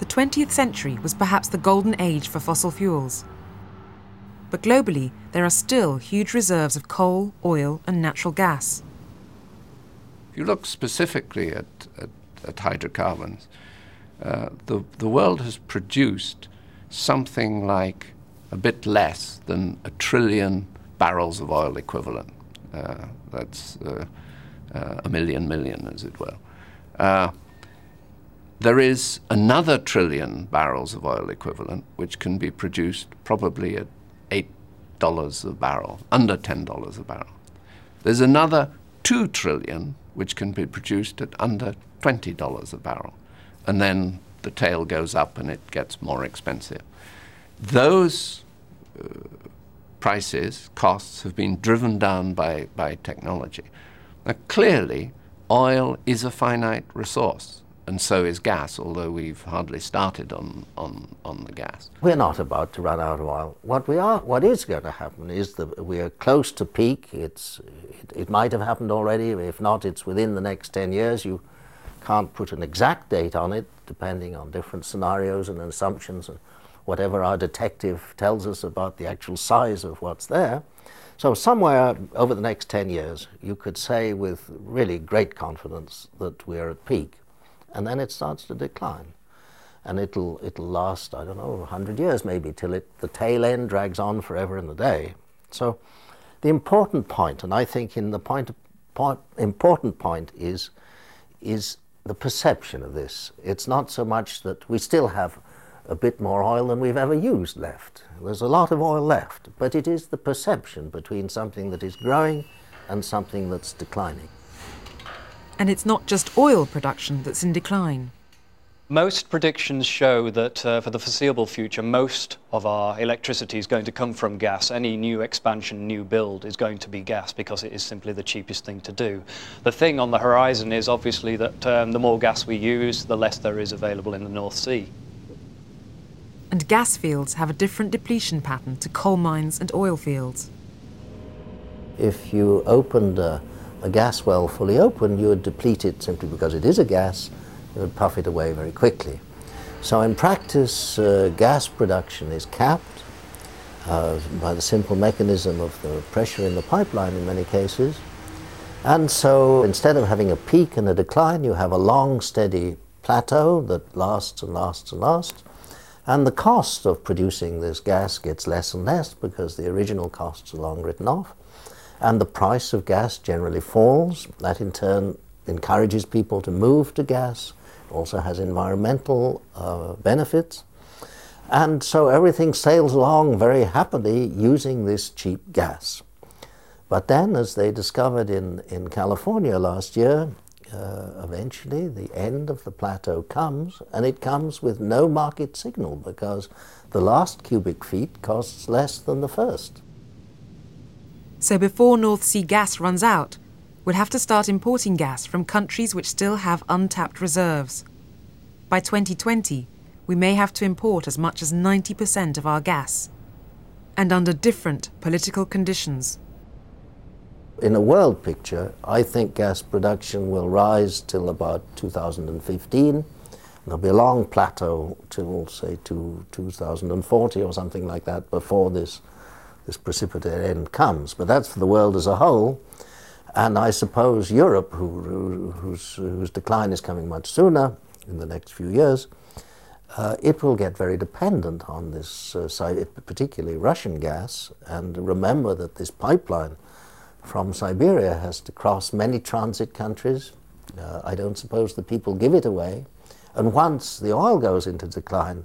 The 20th century was perhaps the golden age for fossil fuels. But globally, there are still huge reserves of coal, oil, and natural gas. If you look specifically at, at, at hydrocarbons, uh, the, the world has produced something like a bit less than a trillion barrels of oil equivalent. Uh, that's uh, uh, a million million, as it were. There is another trillion barrels of oil equivalent which can be produced probably at $8 a barrel, under $10 a barrel. There's another 2 trillion which can be produced at under $20 a barrel. And then the tail goes up and it gets more expensive. Those uh, prices, costs, have been driven down by, by technology. Now, clearly, oil is a finite resource, and so is gas, although we've hardly started on, on, on the gas. We're not about to run out of oil. What, we are, what is going to happen is that we are close to peak. It's, it, it might have happened already. If not, it's within the next 10 years. You can't put an exact date on it, depending on different scenarios and assumptions and whatever our detective tells us about the actual size of what's there. So, somewhere over the next 10 years, you could say with really great confidence that we're at peak. And then it starts to decline. And it'll, it'll last, I don't know, 100 years maybe, till it, the tail end drags on forever and a day. So, the important point, and I think in the point, point, important point is, is the perception of this. It's not so much that we still have a bit more oil than we've ever used left. There's a lot of oil left, but it is the perception between something that is growing and something that's declining. And it's not just oil production that's in decline. Most predictions show that uh, for the foreseeable future, most of our electricity is going to come from gas. Any new expansion, new build is going to be gas because it is simply the cheapest thing to do. The thing on the horizon is obviously that um, the more gas we use, the less there is available in the North Sea and gas fields have a different depletion pattern to coal mines and oil fields. If you opened a, a, gas well fully open, you would deplete it simply because it is a gas, you would puff it away very quickly. So in practice, uh, gas production is capped uh, by the simple mechanism of the pressure in the pipeline in many cases. And so instead of having a peak and a decline, you have a long, steady plateau that lasts and lasts and lasts. And the cost of producing this gas gets less and less because the original costs are long written off. And the price of gas generally falls. That in turn encourages people to move to gas, it also has environmental uh, benefits. And so everything sails along very happily using this cheap gas. But then, as they discovered in, in California last year, uh, eventually the end of the plateau comes, and it comes with no market signal because the last cubic feet costs less than the first. So before North Sea gas runs out, we'll have to start importing gas from countries which still have untapped reserves. By 2020, we may have to import as much as 90% of our gas, and under different political conditions. In a world picture, I think gas production will rise till about 2015. There'll be a long plateau till, say, to 2040 or something like that before this, this precipitate end comes. But that's for the world as a whole. And I suppose Europe, who, who, whose, whose decline is coming much sooner in the next few years, uh, it will get very dependent on this, uh, particularly Russian gas. And remember that this pipeline from Siberia has to cross many transit countries. Uh, I don't suppose the people give it away. And once the oil goes into decline,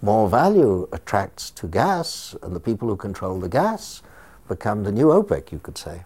more value attracts to gas, and the people who control the gas become the new OPEC, you could say.